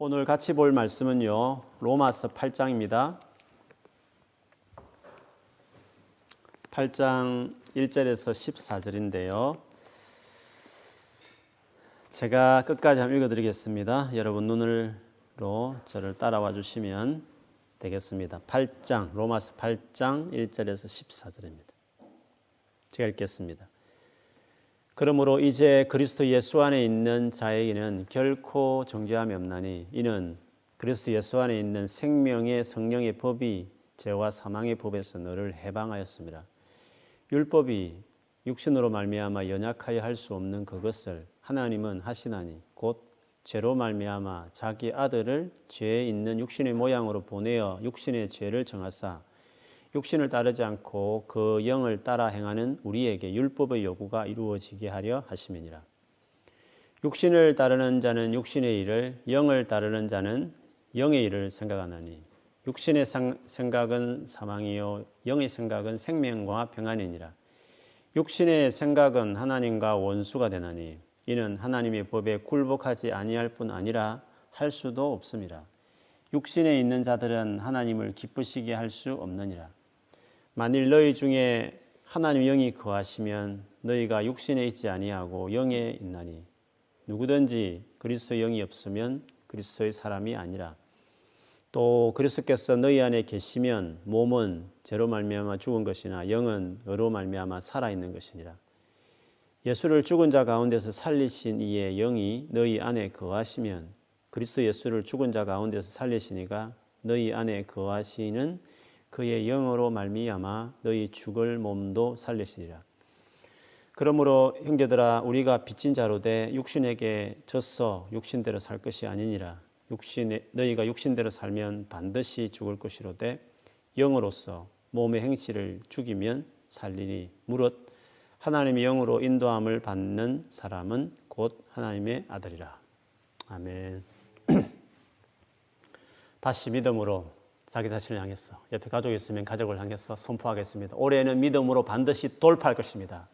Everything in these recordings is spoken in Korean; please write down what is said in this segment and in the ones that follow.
오늘 같이 볼 말씀은요. 로마서 8장입니다. 8장 1절에서 14절인데요. 제가 끝까지 한번 읽어 드리겠습니다. 여러분 눈으로 저를 따라와 주시면 되겠습니다. 8장 로마서 8장 1절에서 14절입니다. 제가 읽겠습니다. 그러므로 이제 그리스도 예수 안에 있는 자에게는 결코 정죄함이 없나니 이는 그리스도 예수 안에 있는 생명의 성령의 법이 죄와 사망의 법에서 너를 해방하였습니다. 율법이 육신으로 말미암아 연약하여 할 수 없는 그것을 하나님은 하시나니 곧 죄로 말미암아 자기 아들을 죄에 있는 육신의 모양으로 보내어 육신의 죄를 정하사 육신을 따르지 않고 그 영을 따라 행하는 우리에게 율법의 요구가 이루어지게 하려 하심이니라. 육신을 따르는 자는 육신의 일을, 영을 따르는 자는 영의 일을 생각하나니 육신의 생각은 사망이요 영의 생각은 생명과 평안이니라. 육신의 생각은 하나님과 원수가 되나니 이는 하나님의 법에 굴복하지 아니할 뿐 아니라 할 수도 없습니다. 육신에 있는 자들은 하나님을 기쁘시게 할 수 없느니라. 만일 너희 중에 하나님 영이 거하시면 너희가 육신에 있지 아니하고 영에 있나니 누구든지 그리스도 영이 없으면 그리스도의 사람이 아니라 또 그리스도께서 너희 안에 계시면 몸은 죄로 말미암아 죽은 것이나 영은 의로 말미암아 살아 있는 것이니라. 예수를 죽은 자 가운데서 살리신 이의 영이 너희 안에 거하시면 그리스도 예수를 죽은 자 가운데서 살리시니가 너희 안에 거하시는 그의 영으로 말미암아 너희 죽을 몸도 살리시리라. 그러므로 형제들아 우리가 빚진 자로 돼 육신에게 졌어 육신대로 살 것이 아니니라. 육신 너희가 육신대로 살면 반드시 죽을 것이로되 영으로서 몸의 행실을 죽이면 살리니 무릇 하나님의 영으로 인도함을 받는 사람은 곧 하나님의 아들이라. 아멘. 다시 믿음으로 자기 자신을 향해서 옆에 가족이 있으면 가족을 향해서 선포하겠습니다. 올해는 믿음으로 반드시 돌파할 것입니다.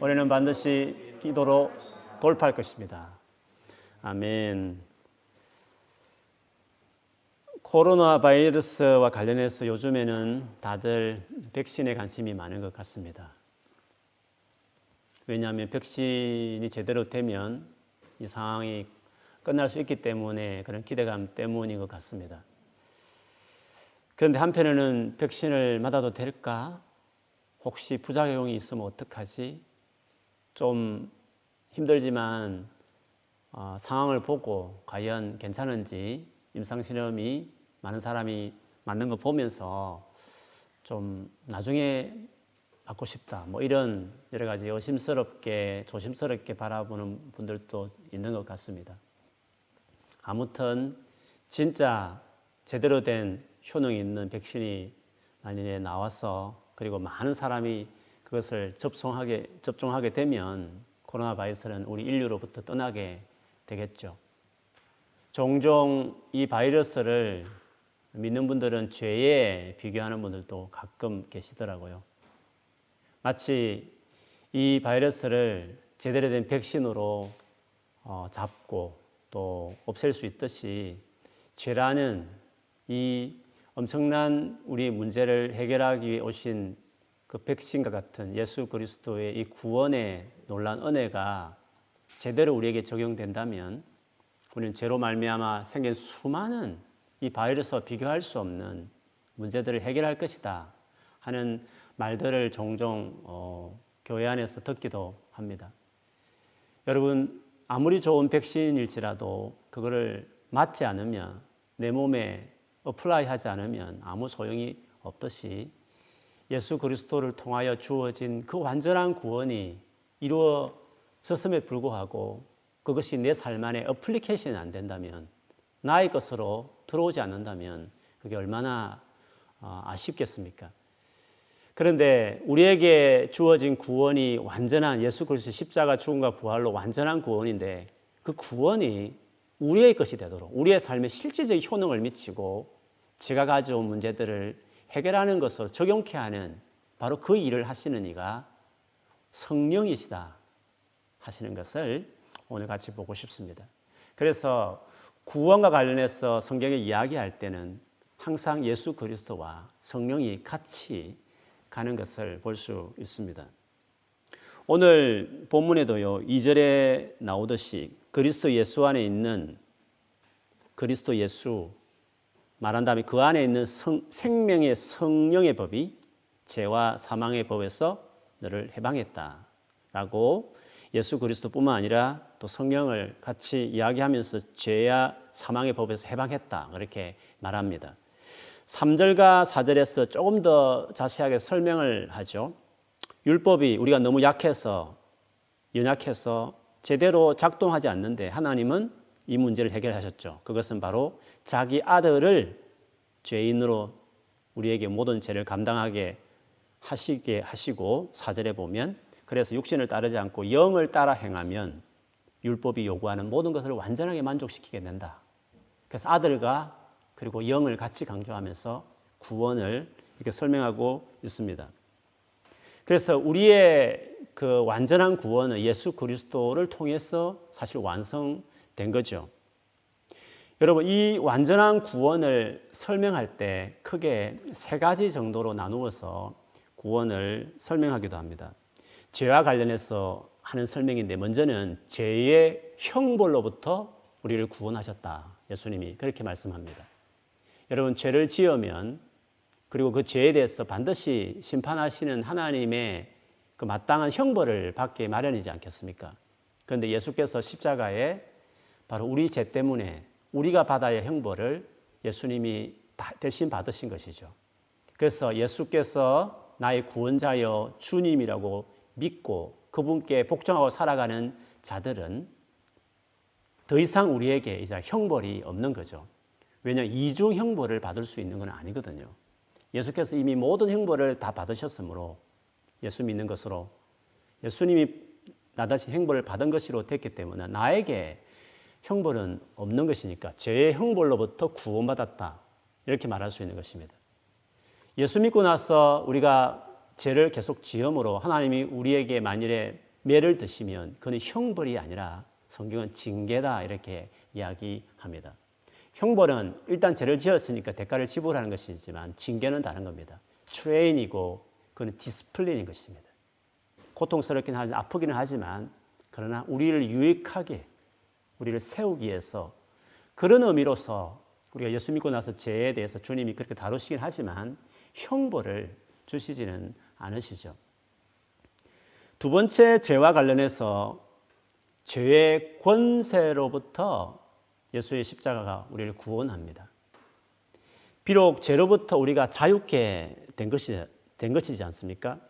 올해는 반드시 기도로 돌파할 것입니다. 아멘. 코로나 바이러스와 관련해서 요즘에는 다들 백신에 관심이 많은 것 같습니다. 왜냐하면 백신이 제대로 되면 이 상황이 끝날 수 있기 때문에 그런 기대감 때문인 것 같습니다. 그런데 한편에는 백신을 맞아도 될까? 혹시 부작용이 있으면 어떡하지? 좀 힘들지만 어, 상황을 보고 과연 괜찮은지 임상실험이 많은 사람이 맞는 거 보면서 좀 나중에 맞고 싶다. 뭐 이런 여러 가지 의심스럽게 조심스럽게 바라보는 분들도 있는 것 같습니다. 아무튼 진짜 제대로 된 효능이 있는 백신이 만일에 나와서 그리고 많은 사람이 그것을 접종하게, 접종하게 되면 코로나 바이러스는 우리 인류로부터 떠나게 되겠죠. 종종 이 바이러스를 믿는 분들은 죄에 비교하는 분들도 가끔 계시더라고요. 마치 이 바이러스를 제대로 된 백신으로 어, 잡고 또 없앨 수 있듯이 죄라는 이 엄청난 우리 문제를 해결하기 위해 오신 그 백신과 같은 예수 그리스도의 이 구원의 놀란 은혜가 제대로 우리에게 적용된다면 우리는 죄로 말미암아 생긴 수많은 이 바이러스와 비교할 수 없는 문제들을 해결할 것이다 하는 말들을 종종 어, 교회 안에서 듣기도 합니다. 여러분 아무리 좋은 백신일지라도 그거를 맞지 않으면 내 몸에 apply 하지 않으면 아무 소용이 없듯이 예수 그리스도를 통하여 주어진 그 완전한 구원이 이루어졌음에 불구하고 그것이 내 삶 안에 application이 안 된다면 나의 것으로 들어오지 않는다면 그게 얼마나 어, 아쉽겠습니까? 그런데 우리에게 주어진 구원이 완전한 예수 그리스도 십자가 죽음과 부활로 완전한 구원인데 그 구원이 우리의 것이 되도록 우리의 삶에 실질적 효능을 미치고 제가 가져온 문제들을 해결하는 것으로 적용케 하는 바로 그 일을 하시는 이가 성령이시다 하시는 것을 오늘 같이 보고 싶습니다. 그래서 구원과 관련해서 성경에 이야기할 때는 항상 예수 그리스도와 성령이 같이 가는 것을 볼 수 있습니다. 오늘 본문에도요, 2절에 나오듯이 그리스도 예수 안에 있는 그리스도 예수 말한다면 그 안에 있는 성, 생명의 성령의 법이 죄와 사망의 법에서 너를 해방했다 라고 예수 그리스도뿐만 아니라 또 성령을 같이 이야기하면서 죄와 사망의 법에서 해방했다 그렇게 말합니다. 3절과 4절에서 조금 더 자세하게 설명을 하죠. 율법이 우리가 너무 약해서 연약해서 제대로 작동하지 않는데 하나님은 이 문제를 해결하셨죠. 그것은 바로 자기 아들을 죄인으로 우리에게 모든 죄를 감당하게 하시게 하시고 사절에 보면 그래서 육신을 따르지 않고 영을 따라 행하면 율법이 요구하는 모든 것을 완전하게 만족시키게 된다. 그래서 아들과 그리고 영을 같이 강조하면서 구원을 이렇게 설명하고 있습니다. 그래서 우리의 그 완전한 구원은 예수 그리스도를 통해서 사실 완성 된 거죠. 여러분, 이 완전한 구원을 설명할 때 크게 세 가지 정도로 나누어서 구원을 설명하기도 합니다. 죄와 관련해서 하는 설명인데 먼저는 죄의 형벌로부터 우리를 구원하셨다. 예수님이 그렇게 말씀합니다. 여러분 죄를 지으면 그리고 그 죄에 대해서 반드시 심판하시는 하나님의 그 마땅한 형벌을 받게 마련이지 않겠습니까? 그런데 예수께서 십자가에 바로 우리 죄 때문에 우리가 받아야 형벌을 예수님이 대신 받으신 것이죠. 그래서 예수께서 나의 구원자여 주님이라고 믿고 그분께 복종하고 살아가는 자들은 더 이상 우리에게 이제 형벌이 없는 거죠. 왜냐 이중 형벌을 받을 수 있는 건 아니거든요. 예수께서 이미 모든 형벌을 다 받으셨으므로 예수 믿는 것으로 예수님이 나다시 형벌을 받은 것으로 됐기 때문에 나에게 형벌은 없는 것이니까 죄의 형벌로부터 구원받았다. 이렇게 말할 수 있는 것입니다. 예수 믿고 나서 우리가 죄를 계속 지음으로 하나님이 우리에게 만일에 매를 드시면 그는 형벌이 아니라 성경은 징계다 이렇게 이야기합니다. 형벌은 일단 죄를 지었으니까 대가를 지불하는 것이지만 징계는 다른 겁니다. 트레이닝이고 그는 discipline인 것입니다. 고통스럽긴 하지 아프기는 하지만 그러나 우리를 유익하게 우리를 세우기 위해서 그런 의미로서 우리가 예수 믿고 나서 죄에 대해서 주님이 그렇게 다루시긴 하지만 형벌을 주시지는 않으시죠. 두 번째 죄와 관련해서 죄의 권세로부터 예수의 십자가가 우리를 구원합니다. 비록 죄로부터 우리가 자유케 된 것이 된 것이지 않습니까?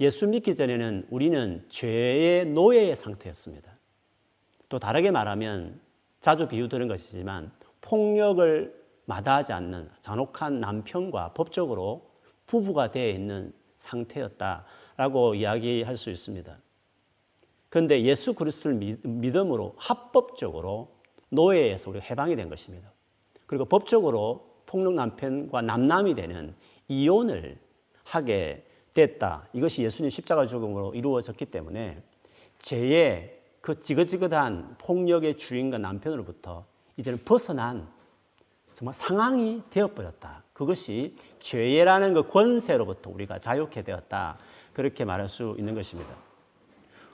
예수 믿기 전에는 우리는 죄의 노예의 상태였습니다. 또 다르게 말하면 자주 비유 들은 것이지만 폭력을 마다하지 않는 잔혹한 남편과 법적으로 부부가 되어 있는 상태였다라고 이야기할 수 있습니다. 그런데 예수 그리스도를 믿음으로 합법적으로 노예에서 우리가 해방이 된 것입니다. 그리고 법적으로 폭력 남편과 남남이 되는 이혼을 하게 됐다. 이것이 예수님 십자가 죽음으로 이루어졌기 때문에 죄의 그 지긋지긋한 폭력의 주인과 남편으로부터 이제는 벗어난 정말 상황이 되어버렸다. 그것이 죄라는 그 권세로부터 우리가 자유케 되었다. 그렇게 말할 수 있는 것입니다.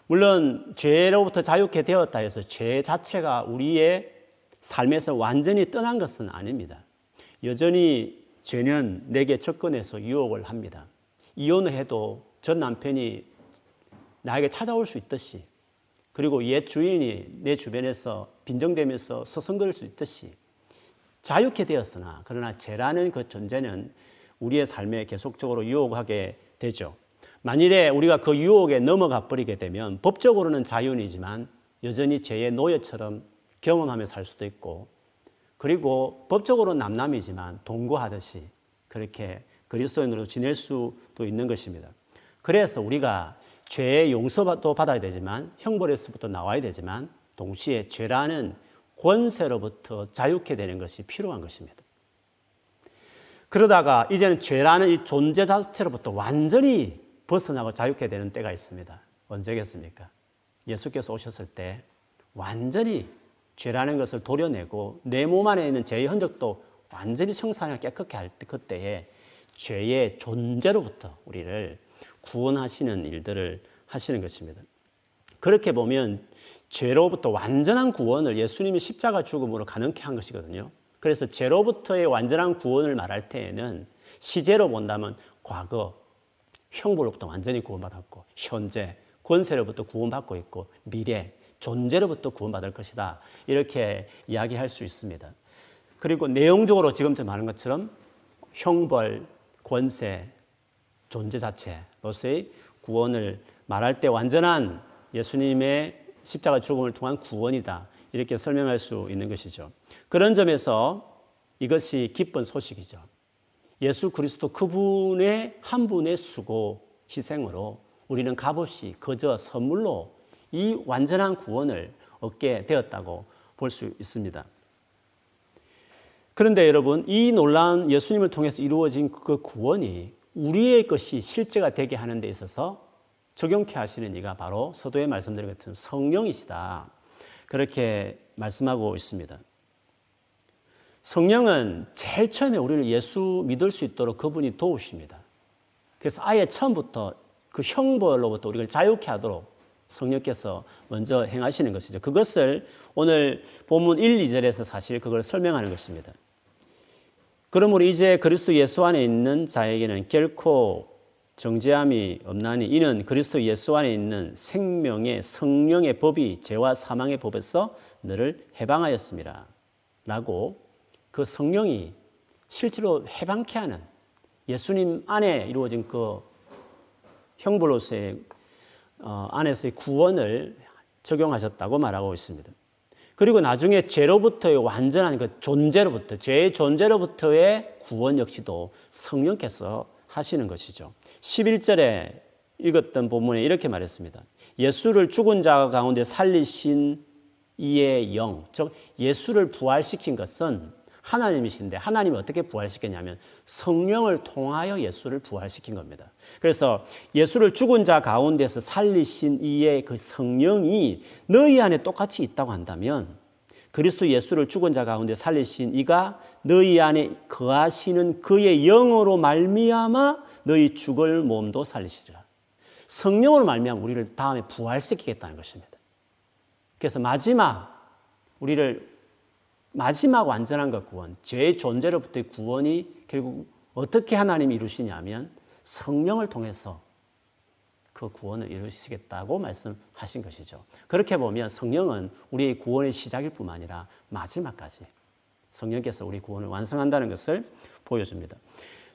물론 죄로부터 자유케 되었다 해서 죄 자체가 우리의 삶에서 완전히 떠난 것은 아닙니다. 여전히 죄는 내게 접근해서 유혹을 합니다. 이혼을 해도 전 남편이 나에게 찾아올 수 있듯이 그리고 옛 주인이 내 주변에서 빈정되면서 서성거릴 수 있듯이 자유케 되었으나 그러나 죄라는 그 존재는 우리의 삶에 계속적으로 유혹하게 되죠. 만일에 우리가 그 유혹에 넘어가 버리게 되면 법적으로는 자유이지만 여전히 죄의 노예처럼 경험하며 살 수도 있고 그리고 법적으로는 남남이지만 동거하듯이 그렇게 그리스도인으로 지낼 수도 있는 것입니다. 그래서 우리가 죄의 용서도 받아야 되지만 형벌에서부터 나와야 되지만 동시에 죄라는 권세로부터 자유케 되는 것이 필요한 것입니다. 그러다가 이제는 죄라는 이 존재 자체로부터 완전히 벗어나고 자유케 되는 때가 있습니다. 언제겠습니까? 예수께서 오셨을 때 완전히 죄라는 것을 도려내고 내 몸 안에 있는 죄의 흔적도 완전히 청산을 깨끗게 할때 그때에 죄의 존재로부터 우리를 구원하시는 일들을 하시는 것입니다. 그렇게 보면 죄로부터 완전한 구원을 예수님이 십자가 죽음으로 가능케 한 것이거든요. 그래서 죄로부터의 완전한 구원을 말할 때에는 시제로 본다면 과거, 형벌로부터 완전히 구원받았고 현재, 권세로부터 구원받고 있고 미래, 존재로부터 구원받을 것이다. 이렇게 이야기할 수 있습니다. 그리고 내용적으로 지금 좀 말한 것처럼 형벌, 권세, 존재 자체로서의 구원을 말할 때 완전한 예수님의 십자가 죽음을 통한 구원이다. 이렇게 설명할 수 있는 것이죠. 그런 점에서 이것이 기쁜 소식이죠. 예수 그리스도 그분의 한 분의 수고, 희생으로 우리는 값없이 그저 선물로 이 완전한 구원을 얻게 되었다고 볼 수 있습니다. 그런데 여러분, 이 놀라운 예수님을 통해서 이루어진 그 구원이 우리의 것이 실제가 되게 하는 데 있어서 적용케 하시는 이가 바로 서도의 말씀드린 것처럼 성령이시다. 그렇게 말씀하고 있습니다. 성령은 제일 처음에 우리를 예수 믿을 수 있도록 그분이 도우십니다. 그래서 아예 처음부터 그 형벌로부터 우리를 자유케 하도록 성령께서 먼저 행하시는 것이죠. 그것을 오늘 본문 1, 2절에서 사실 그걸 설명하는 것입니다. 그러므로 이제 그리스도 예수 안에 있는 자에게는 결코 정죄함이 없나니 이는 그리스도 예수 안에 있는 생명의 성령의 법이 죄와 사망의 법에서 너를 해방하였습니다. 라고 그 성령이 실제로 해방케 하는 예수님 안에 이루어진 그 형벌로서의 어, 안에서의 구원을 적용하셨다고 말하고 있습니다. 그리고 나중에 죄로부터의 완전한 그 존재로부터 죄의 존재로부터의 구원 역시도 성령께서 하시는 것이죠. 11절에 읽었던 본문에 이렇게 말했습니다. 예수를 죽은 자 가운데 살리신 이의 영, 즉 예수를 부활시킨 것은 하나님이신데 하나님이 어떻게 부활시켰냐면 성령을 통하여 예수를 부활시킨 겁니다. 그래서 예수를 죽은 자 가운데서 살리신 이의 그 성령이 너희 안에 똑같이 있다고 한다면 그리스도 예수를 죽은 자 가운데 살리신 이가 너희 안에 거하시는 그의 영으로 말미암아 너희 죽을 몸도 살리시리라. 성령으로 말미암아 우리를 다음에 부활시키겠다는 것입니다. 그래서 마지막 우리를 마지막 완전한 것 구원, 죄의 존재로부터의 구원이 결국 어떻게 하나님이 이루시냐면 성령을 통해서 그 구원을 이루시겠다고 말씀하신 것이죠. 그렇게 보면 성령은 우리의 구원의 시작일 뿐만 아니라 마지막까지 성령께서 우리 구원을 완성한다는 것을 보여줍니다.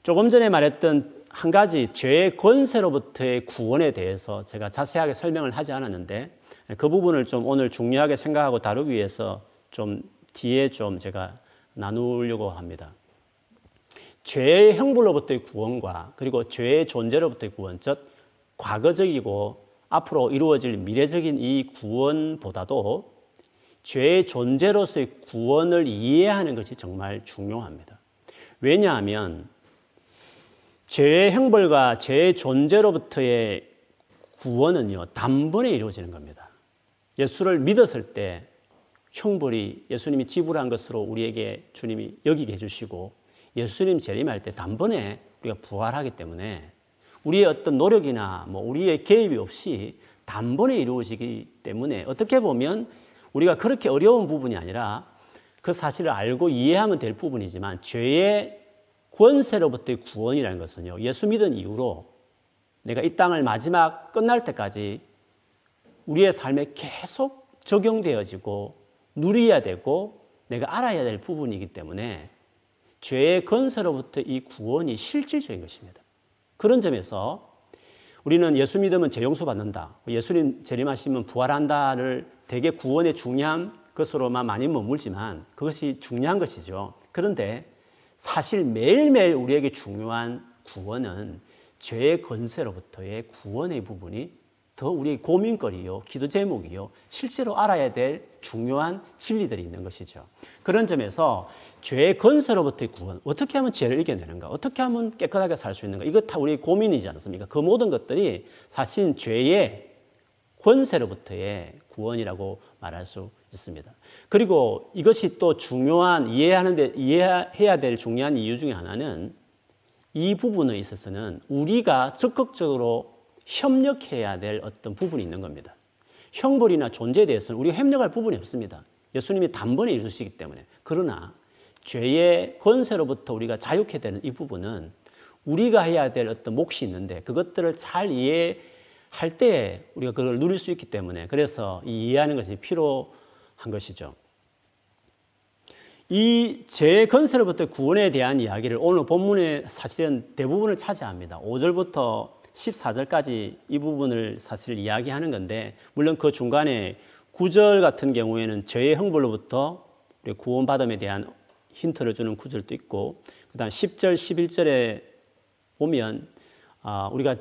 조금 전에 말했던 한 가지 죄의 권세로부터의 구원에 대해서 제가 자세하게 설명을 하지 않았는데 그 부분을 좀 오늘 중요하게 생각하고 다루기 위해서 좀 뒤에 좀 제가 나누려고 합니다. 죄의 형벌로부터의 구원과 그리고 죄의 존재로부터의 구원, 즉 과거적이고 앞으로 이루어질 미래적인 이 구원보다도 죄의 존재로서의 구원을 이해하는 것이 정말 중요합니다. 왜냐하면 죄의 형벌과 죄의 존재로부터의 구원은요, 단번에 이루어지는 겁니다. 예수를 믿었을 때 형벌이 예수님이 지불한 것으로 우리에게 주님이 여기게 해주시고 예수님 재림할 때 단번에 우리가 부활하기 때문에 우리의 어떤 노력이나 뭐 우리의 개입이 없이 단번에 이루어지기 때문에 어떻게 보면 우리가 그렇게 어려운 부분이 아니라 그 사실을 알고 이해하면 될 부분이지만 죄의 권세로부터의 구원이라는 것은요 예수 믿은 이후로 내가 이 땅을 마지막 끝날 때까지 우리의 삶에 계속 적용되어지고 누려야 되고 내가 알아야 될 부분이기 때문에 죄의 건세로부터 이 구원이 실질적인 것입니다. 그런 점에서 우리는 예수 믿으면 죄 용서 받는다. 예수님 재림하시면 부활한다를 되게 구원의 중요한 것으로만 많이 머물지만 그것이 중요한 것이죠. 그런데 사실 매일매일 우리에게 중요한 구원은 죄의 건세로부터의 구원의 부분이 더 우리의 고민거리요, 기도 제목이요, 실제로 알아야 될 중요한 진리들이 있는 것이죠. 그런 점에서 죄의 건세로부터의 구원, 어떻게 하면 죄를 이겨내는가, 어떻게 하면 깨끗하게 살 수 있는가, 이것 다 우리의 고민이지 않습니까? 그 모든 것들이 사실 죄의 권세로부터의 구원이라고 말할 수 있습니다. 그리고 이것이 또 중요한 이해하는데 이해해야 될 중요한 이유 중에 하나는 이 부분에 있어서는 우리가 적극적으로 협력해야 될 어떤 부분이 있는 겁니다. 형벌이나 존재에 대해서는 우리가 협력할 부분이 없습니다. 예수님이 단번에 이루시기 때문에. 그러나 죄의 권세로부터 우리가 자유케 되는 이 부분은 우리가 해야 될 어떤 몫이 있는데 그것들을 잘 이해할 때 우리가 그걸 누릴 수 있기 때문에 그래서 이해하는 것이 필요한 것이죠. 이 죄의 건세로부터 구원에 대한 이야기를 오늘 본문의 사실은 대부분을 차지합니다. 5절부터 14절까지 이 부분을 사실 이야기하는 건데 물론 그 중간에 9절 같은 경우에는 죄의 형벌로부터 구원받음에 대한 힌트를 주는 구절도 있고 그다음 10절, 11절에 보면 아, 우리가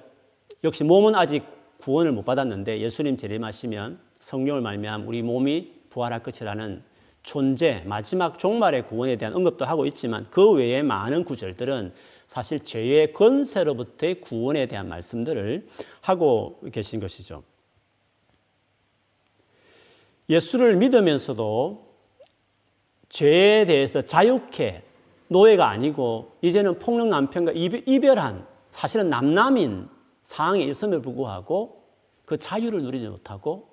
역시 몸은 아직 구원을 못 받았는데 예수님 재림하시면 성령을 말미암 우리 몸이 부활할 것이라는 존재 마지막 종말의 구원에 대한 언급도 하고 있지만 그 외에 많은 구절들은 사실 죄의 권세로부터의 구원에 대한 말씀들을 하고 계신 것이죠. 예수를 믿으면서도 죄에 대해서 자유케 노예가 아니고 이제는 폭력 남편과 이별한 사실은 남남인 상황에 있음에 불구하고 그 자유를 누리지 못하고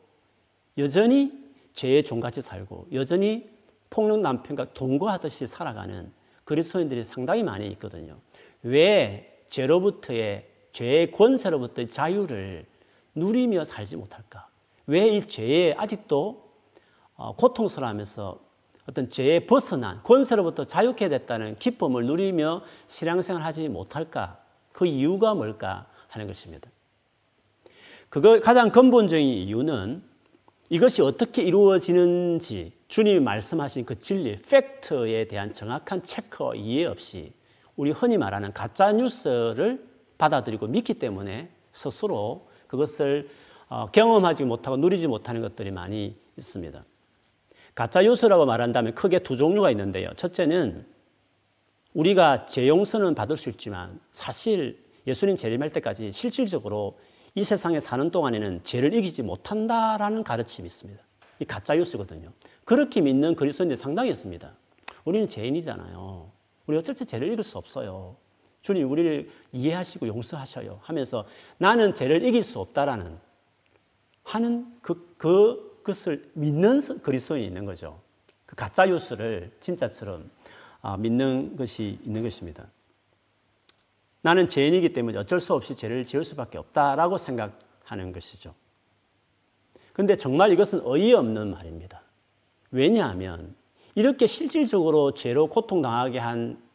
여전히 죄의 종같이 살고 여전히 폭력 남편과 동거하듯이 살아가는 그리스도인들이 상당히 많이 있거든요. 왜 죄로부터의 죄의 권세로부터의 자유를 누리며 살지 못할까? 왜 이 죄에 아직도 어, 고통스러워하면서 어떤 죄에 벗어난 권세로부터 자유케 됐다는 기쁨을 누리며 신앙생활 하지 못할까? 그 이유가 뭘까 하는 것입니다. 그거 가장 근본적인 이유는 이것이 어떻게 이루어지는지 주님이 말씀하신 그 진리, 팩트에 대한 정확한 체크 이해 없이 우리 흔히 말하는 가짜 뉴스를 받아들이고 믿기 때문에 스스로 그것을 어, 경험하지 못하고 누리지 못하는 것들이 많이 있습니다. 가짜 뉴스라고 말한다면 크게 두 종류가 있는데요. 첫째는 우리가 죄 용서는 받을 수 있지만 사실 예수님 재림할 때까지 실질적으로 이 세상에 사는 동안에는 죄를 이기지 못한다라는 가르침이 있습니다. 이 가짜 뉴스거든요. 그렇게 믿는 그리스도인들이 상당히 있습니다. 우리는 죄인이잖아요. 우리 어쩔 때 죄를 이길 수 없어요. 주님 우리를 이해하시고 용서하셔요 하면서 나는 죄를 이길 수 없다라는 하는 그, 그, 것을 믿는 그리스도인이 있는 거죠. 그 가짜 뉴스를 진짜처럼 아, 믿는 것이 있는 것입니다. 나는 죄인이기 때문에 어쩔 수 없이 죄를 지을 수밖에 없다라고 생각하는 것이죠. 근데 정말 이것은 어이없는 말입니다. 왜냐하면 이렇게 실질적으로 죄로 고통당하게 한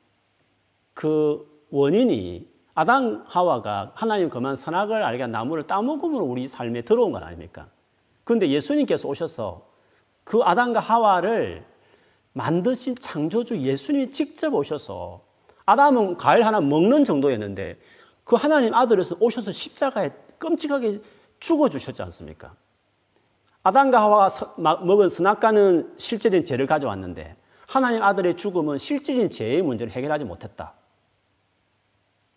그 원인이 아담 하와가 하나님 그만 선악을 알게 한 나무를 따먹음으로 우리 삶에 들어온 건 아닙니까? 그런데 예수님께서 오셔서 그 아담과 하와를 만드신 창조주 예수님이 직접 오셔서 아담은 과일 하나 먹는 정도였는데 그 하나님 아들에서 오셔서 십자가에 끔찍하게 죽어주셨지 않습니까? 아담과 하와가 먹은 선악과는 실제적인 죄를 가져왔는데 하나님 아들의 죽음은 실질적인 죄의 문제를 해결하지 못했다.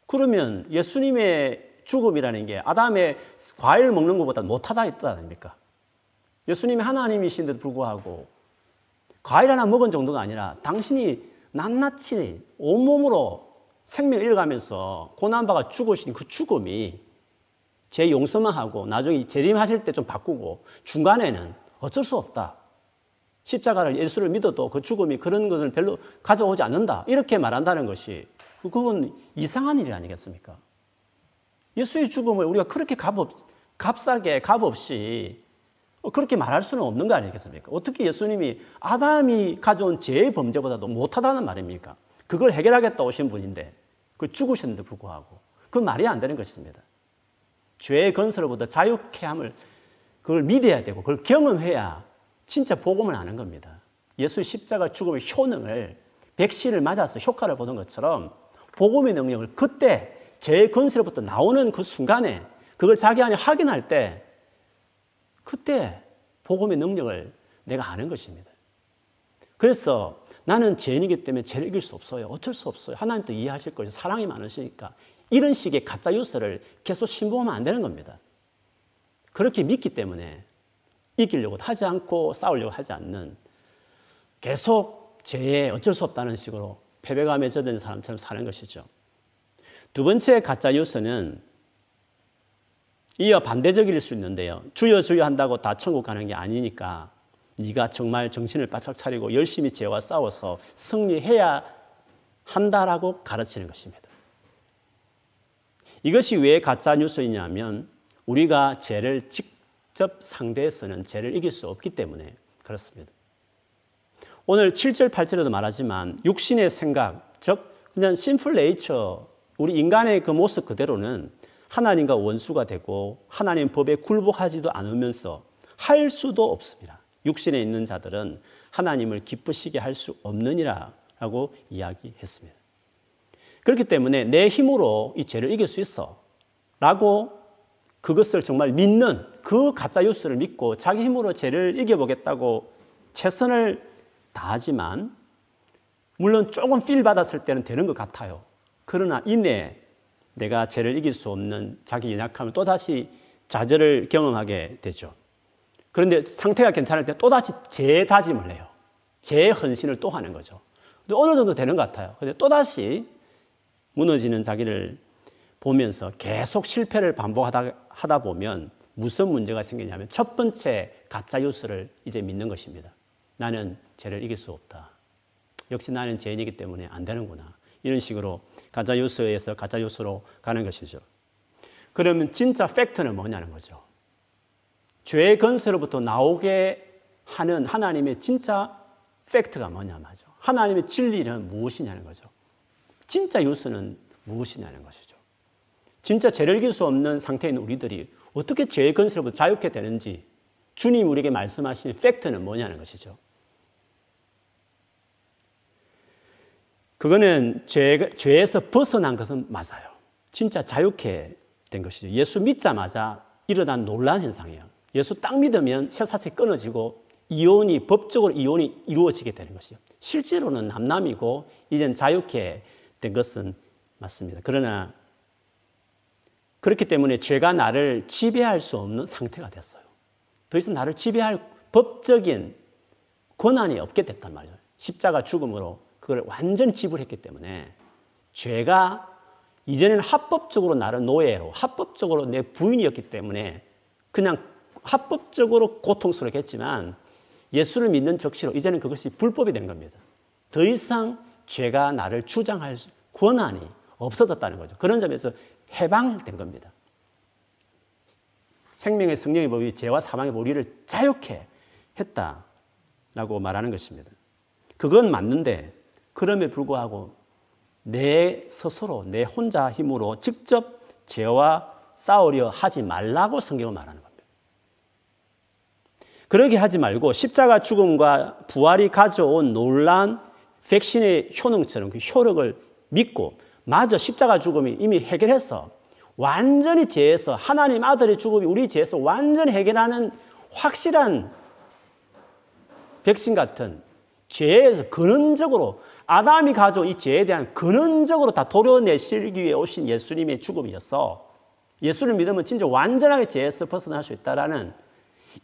그러면 예수님의 죽음이라는 게 아담의 과일 먹는 것보다 못하다 했다 아닙니까? 예수님이 하나님이신데도 불구하고 과일 하나 먹은 정도가 아니라 당신이 낱낱이 온몸으로 생명을 잃어가면서 고난받아 죽으신 그 죽음이 제 용서만 하고 나중에 재림하실 때 좀 바꾸고 중간에는 어쩔 수 없다. 십자가를 예수를 믿어도 그 죽음이 그런 것을 별로 가져오지 않는다. 이렇게 말한다는 것이 그건 이상한 일이 아니겠습니까? 예수의 죽음을 우리가 그렇게 값없, 값싸게 값없이 그렇게 말할 수는 없는 거 아니겠습니까? 어떻게 예수님이 아담이 가져온 죄의 범죄보다도 못하다는 말입니까? 그걸 해결하겠다 오신 분인데 그 죽으셨는데 불구하고 그 말이 안 되는 것입니다. 죄의 건설로부터 자유케 함을 그걸 믿어야 되고 그걸 경험해야 진짜 복음을 아는 겁니다. 예수 십자가 죽음의 효능을 백신을 맞아서 효과를 보는 것처럼 복음의 능력을 그때 죄의 건설로부터 나오는 그 순간에 그걸 자기 안에 확인할 때 그때 복음의 능력을 내가 아는 것입니다. 그래서 나는 죄인이기 때문에 죄를 이길 수 없어요. 어쩔 수 없어요. 하나님도 이해하실 거예요. 사랑이 많으시니까. 이런 식의 가짜 뉴스를 계속 신봉하면 안 되는 겁니다. 그렇게 믿기 때문에 이기려고 하지 않고 싸우려고 하지 않는 계속 죄에 어쩔 수 없다는 식으로 패배감에 젖은 사람처럼 사는 것이죠. 두 번째 가짜 뉴스는 이어 반대적일 수 있는데요. 주여 주여 한다고 다 천국 가는 게 아니니까 네가 정말 정신을 바짝 차리고 열심히 죄와 싸워서 승리해야 한다라고 가르치는 것입니다. 이것이 왜 가짜 뉴스이냐면 우리가 죄를 직접 상대해서는 죄를 이길 수 없기 때문에 그렇습니다. 오늘 7절, 8절에도 말하지만 육신의 생각, 즉 그냥 심플 네이처, 우리 인간의 그 모습 그대로는 하나님과 원수가 되고 하나님 법에 굴복하지도 않으면서 할 수도 없습니다. 육신에 있는 자들은 하나님을 기쁘시게 할 수 없느니라 라고 이야기했습니다. 그렇기 때문에 내 힘으로 이 죄를 이길 수 있어. 라고 그것을 정말 믿는 그 가짜 뉴스를 믿고 자기 힘으로 죄를 이겨보겠다고 최선을 다하지만 물론 조금 필 받았을 때는 되는 것 같아요. 그러나 이내 내가 죄를 이길 수 없는 자기 연약함을 또다시 좌절을 경험하게 되죠. 그런데 상태가 괜찮을 때 또다시 재다짐을 해요. 재헌신을 또 하는 거죠. 어느 정도 되는 것 같아요. 근데 또다시 무너지는 자기를 보면서 계속 실패를 반복하다 하다 보면 무슨 문제가 생기냐면 첫 번째 가짜 뉴스를 이제 믿는 것입니다. 나는 죄를 이길 수 없다. 역시 나는 죄인이기 때문에 안 되는구나. 이런 식으로 가짜 뉴스에서 가짜 뉴스로 가는 것이죠. 그러면 진짜 팩트는 뭐냐는 거죠. 죄의 건세로부터 나오게 하는 하나님의 진짜 팩트가 뭐냐 말죠. 하나님의 진리는 무엇이냐는 거죠. 진짜 뉴스는 무엇이냐는 것이죠. 진짜 죄를 이길 수 없는 상태에 우리들이 어떻게 죄의 건설로부터 자유케 되는지 주님 우리에게 말씀하신 팩트는 뭐냐는 것이죠. 그거는 죄, 죄에서 벗어난 것은 맞아요. 진짜 자유케 된 것이죠. 예수 믿자마자 일어난 놀란 현상이에요. 예수 딱 믿으면 쇠사체 끊어지고 이혼이 법적으로 이혼이 이루어지게 되는 것이죠. 실제로는 남남이고 이젠 자유케 된 것은 맞습니다. 그러나 그렇기 때문에 죄가 나를 지배할 수 없는 상태가 됐어요. 더 이상 나를 지배할 법적인 권한이 없게 됐단 말이죠. 십자가 죽음으로 그걸 완전히 지불했기 때문에 죄가 이전에는 합법적으로 나를 노예로, 합법적으로 내 부인이었기 때문에 그냥 합법적으로 고통스럽게 했지만 예수를 믿는 적시로 이제는 그것이 불법이 된 겁니다. 더 이상 죄가 나를 주장할 권한이 없어졌다는 거죠. 그런 점에서 해방된 겁니다. 생명의 성령의 법이 죄와 사망의 우리를 자유케 했다라고 말하는 것입니다. 그건 맞는데 그럼에 불구하고 내 스스로 내 혼자 힘으로 직접 죄와 싸우려 하지 말라고 성경은 말하는 겁니다. 그러게 하지 말고 십자가 죽음과 부활이 가져온 놀란 백신의 효능처럼 그 효력을 믿고 마저 십자가 죽음이 이미 해결했어. 완전히 죄에서 하나님 아들의 죽음이 우리 죄에서 완전히 해결하는 확실한 백신 같은 죄에서 근원적으로 아담이 가져온 이 죄에 대한 근원적으로 다 도려내시기 위해 오신 예수님의 죽음이었어. 예수를 믿으면 진짜 완전하게 죄에서 벗어날 수 있다라는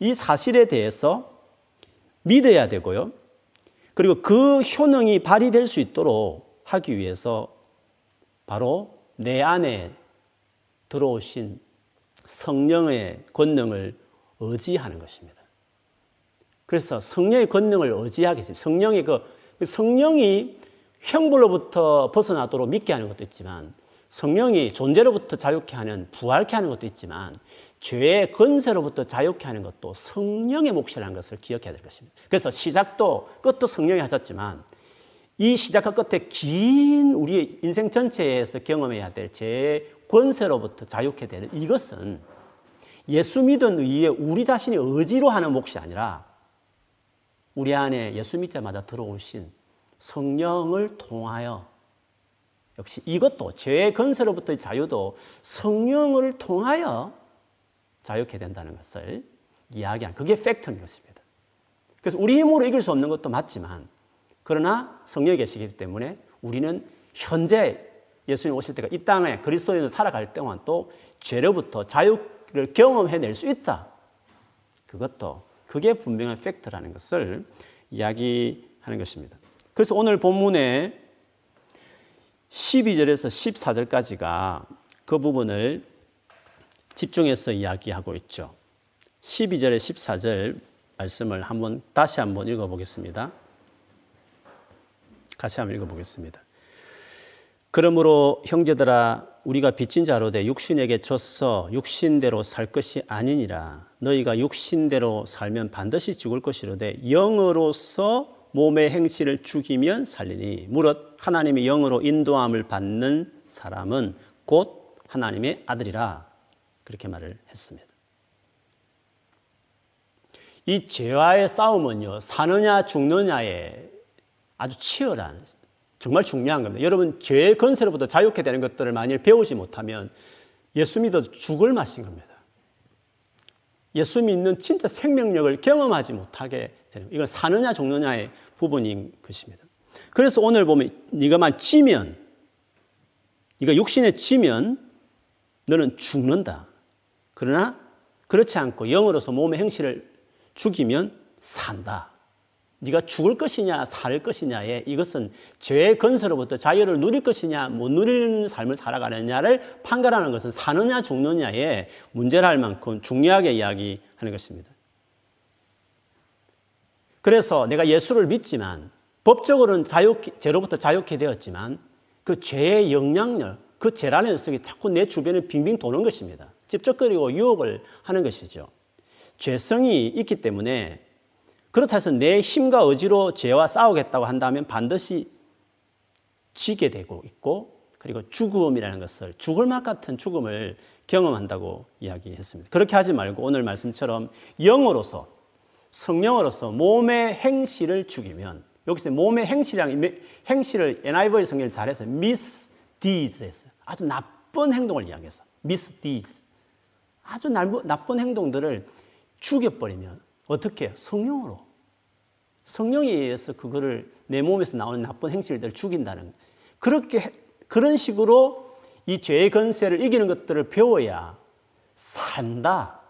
이 사실에 대해서 믿어야 되고요. 그리고 그 효능이 발휘될 수 있도록 하기 위해서 바로 내 안에 들어오신 성령의 권능을 의지하는 것입니다. 그래서 성령의 권능을 의지하게 됩니다. 성령의 그 성령이 형벌로부터 벗어나도록 믿게 하는 것도 있지만 성령이 존재로부터 자유케 하는 부활케 하는 것도 있지만 죄의 건세로부터 자유케 하는 것도 성령의 몫이라는 것을 기억해야 될 것입니다. 그래서 시작도 끝도 성령이 하셨지만 이 시작과 끝에 긴 우리의 인생 전체에서 경험해야 될 죄의 권세로부터 자유케 되는 이것은 예수 믿은 의에 우리 자신이 의지로 하는 몫이 아니라 우리 안에 예수 믿자마자 들어오신 성령을 통하여 역시 이것도 죄의 건세로부터의 자유도 성령을 통하여 자유케 된다는 것을 이야기한 그게 팩트인 것입니다. 그래서 우리 힘으로 이길 수 없는 것도 맞지만 그러나 성령이 계시기 때문에 우리는 현재 예수님 오실 때가 이 땅에 그리스도인으로 살아갈 동안 또 죄로부터 자유를 경험해낼 수 있다. 그것도 그게 분명한 팩트라는 것을 이야기하는 것입니다. 그래서 오늘 본문에 12절에서 14절까지가 그 부분을 집중해서 이야기하고 있죠. 12절에 14절 말씀을 한번 다시 한번 읽어보겠습니다. 같이 한번 읽어보겠습니다. 그러므로 형제들아 우리가 빚진 자로 돼 육신에게 졌어 육신대로 살 것이 아니니라. 너희가 육신대로 살면 반드시 죽을 것이로되 영으로서 몸의 행실을 죽이면 살리니. 무릇 하나님의 영으로 인도함을 받는 사람은 곧 하나님의 아들이라. 그렇게 말을 했습니다. 이 죄와의 싸움은요 사느냐 죽느냐의 아주 치열한 정말 중요한 겁니다. 여러분 죄의 건세로부터 자유케 되는 것들을 만일 배우지 못하면 예수 믿어 죽을 맛인 겁니다. 예수 믿는 진짜 생명력을 경험하지 못하게 되는 이건 사느냐 죽느냐의 부분인 것입니다. 그래서 오늘 보면 네가만 찌면 네가 육신에 찌면 너는 죽는다. 그러나 그렇지 않고 영으로서 몸의 행실을 죽이면 산다. 네가 죽을 것이냐 살 것이냐에 이것은 죄의 건설로부터 자유를 누릴 것이냐 못 누리는 삶을 살아가느냐를 판가하는 것은 사느냐 죽느냐에 문제를 할 만큼 중요하게 이야기하는 것입니다. 그래서 내가 예수를 믿지만 법적으로는 자유케, 죄로부터 자유케 되었지만 그 죄의 영향력, 그 죄라는 녀석이 자꾸 내 주변에 빙빙 도는 것입니다. 찝쩍거리고 유혹을 하는 것이죠. 죄성이 있기 때문에 그렇다 해서 내 힘과 의지로 죄와 싸우겠다고 한다면 반드시 지게 되고 있고 그리고 죽음이라는 것을 죽을 맛 같은 죽음을 경험한다고 이야기했습니다. 그렇게 하지 말고 오늘 말씀처럼 영으로서 성령으로서 몸의 행실을 죽이면 여기서 몸의 행실이랑 행실을 NIV 성경을 잘해서 misdeeds 했어요. 아주 나쁜 행동을 이야기해서 misdeeds 아주 나쁜 행동들을 죽여버리면 어떻게? 성령으로. 성령에 의해서 그거를 내 몸에서 나오는 나쁜 행실들을 죽인다는 그렇게 그런 식으로 이 죄의 건세를 이기는 것들을 배워야 산다.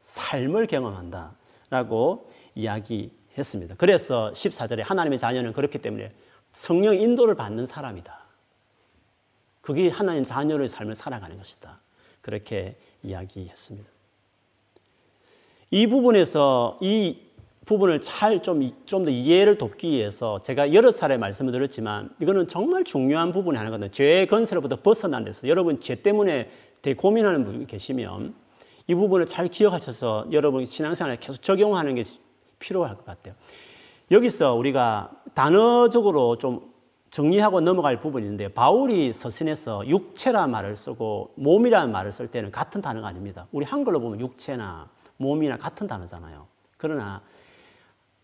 삶을 경험한다. 라고 이야기했습니다. 그래서 14절에 하나님의 자녀는 그렇기 때문에 성령 인도를 받는 사람이다. 그게 하나님 자녀의 삶을 살아가는 것이다. 그렇게 이야기했습니다. 이 부분에서 이 부분을 잘 좀 좀 더 이해를 돕기 위해서 제가 여러 차례 말씀을 드렸지만 이거는 정말 중요한 부분이 하나거든요. 죄의 건설로부터 벗어난 데서 여러분 죄 때문에 되게 고민하는 분이 계시면 이 부분을 잘 기억하셔서 여러분 신앙생활에 계속 적용하는 게 필요할 것 같아요. 여기서 우리가 단어적으로 좀 정리하고 넘어갈 부분인데 바울이 서신에서 육체라 말을 쓰고 몸이라는 말을 쓸 때는 같은 단어가 아닙니다. 우리 한글로 보면 육체나 몸이나 같은 단어잖아요. 그러나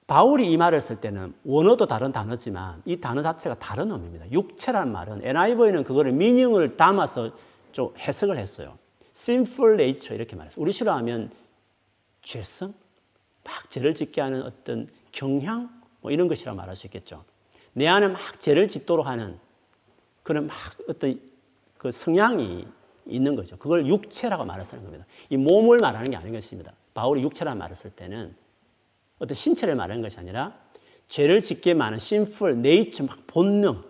바울이 이 말을 쓸 때는 원어도 다른 단어지만 이 단어 자체가 다른 의미입니다. 육체란 말은 NIV는 그거를 미닝을 담아서 좀 해석을 했어요. sinful nature 이렇게 말했어요. 우리 싫어하면 죄성, 막 죄를 짓게 하는 어떤 경향 뭐 이런 것이라 말할 수 있겠죠. 내 안에 막 죄를 짓도록 하는 그런 막 어떤 그 성향이 있는 거죠. 그걸 육체라고 말하는 겁니다. 이 몸을 말하는 게 아닌 것입니다. 바울이 육체라는 말을 쓸 때는 어떤 신체를 말하는 것이 아니라 죄를 짓게 많은 sinful nature, 막 본능,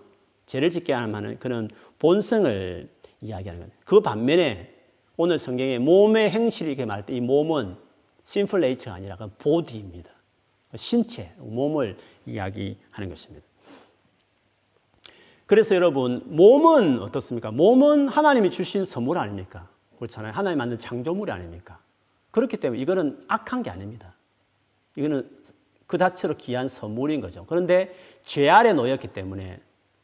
죄를 짓게 하는 그런 본성을 이야기하는 거예요. 그 반면에 오늘 성경에 몸의 행실을 이렇게 말할 때 이 몸은 sinful nature가 아니라 그 body입니다. 신체, 몸을 이야기하는 것입니다. 그래서 여러분, 몸은 어떻습니까? 몸은 하나님이 주신 선물 아닙니까? 그렇잖아요. 하나님 만든 창조물이 아닙니까? 그렇기 때문에 이거는 악한 게 아닙니다. 이거는 그 자체로 귀한 선물인 거죠. 그런데 죄 아래 놓였기 때문에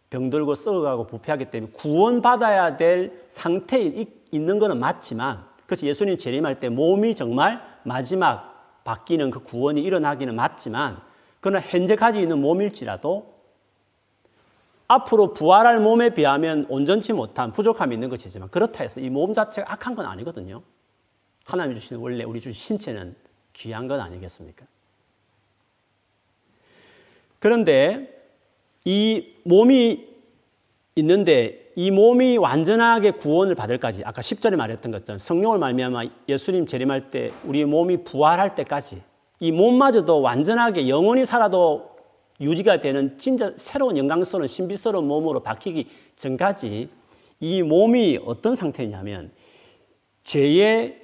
병들고 썩어가고 부패하기 때문에 구원받아야 될 상태에 있는 것은 맞지만 그래서 예수님 재림할 때 몸이 정말 마지막 바뀌는 그 구원이 일어나기는 맞지만 그러나 현재 가지고 있는 몸일지라도 앞으로 부활할 몸에 비하면 온전치 못한 부족함이 있는 것이지만 그렇다 해서 이 몸 자체가 악한 건 아니거든요. 하나님이 주시는 원래 우리 주신 신체는 귀한 건 아니겠습니까? 그런데 이 몸이 있는데 이 몸이 완전하게 구원을 받을까지 아까 10절에 말했던 것처럼 성령을 말미암아 예수님 재림할 때 우리 몸이 부활할 때까지 이 몸마저도 완전하게 영원히 살아도 유지가 되는 진짜 새로운 영광스러운 신비스러운 몸으로 바뀌기 전까지 이 몸이 어떤 상태냐면 죄의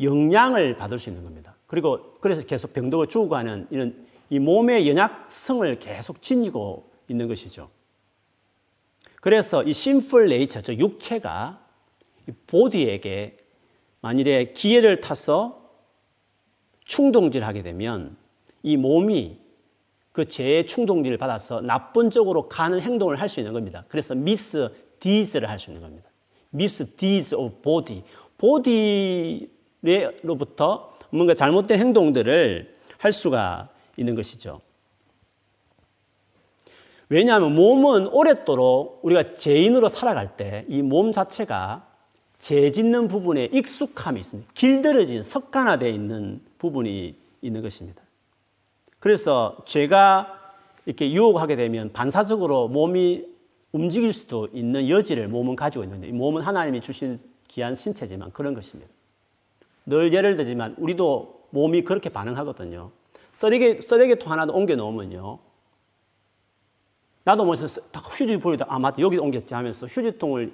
영향을 받을 수 있는 겁니다. 그리고 그래서 계속 병독을 죽어가는 이런 이 몸의 연약성을 계속 지니고 있는 것이죠. 그래서 이 심플 네이처, 저 육체가 보디에게 만일에 기회를 타서 충동질하게 되면 이 몸이 그 죄의 충동질을 받아서 나쁜 쪽으로 가는 행동을 할 수 있는 겁니다. 그래서 미스 deeds를 할 수 있는 겁니다. misdeeds of body. 보디로부터 뭔가 잘못된 행동들을 할 수가 있는 것이죠. 왜냐하면 몸은 오랫도록 우리가 죄인으로 살아갈 때 이 몸 자체가 죄 짓는 부분에 익숙함이 있습니다. 길들여진 습관화되어 있는 부분이 있는 것입니다. 그래서 죄가 이렇게 유혹하게 되면 반사적으로 몸이 움직일 수도 있는 여지를 몸은 가지고 있는데 몸은 하나님이 주신 귀한 신체지만 그런 것입니다. 늘 예를 들지만 우리도 몸이 그렇게 반응하거든요. 쓰레기, 쓰레기통 하나 옮겨 놓으면요. 나도 먼저 휴지 보이다, 아, 맞다, 여기 옮겼지 하면서 휴지통을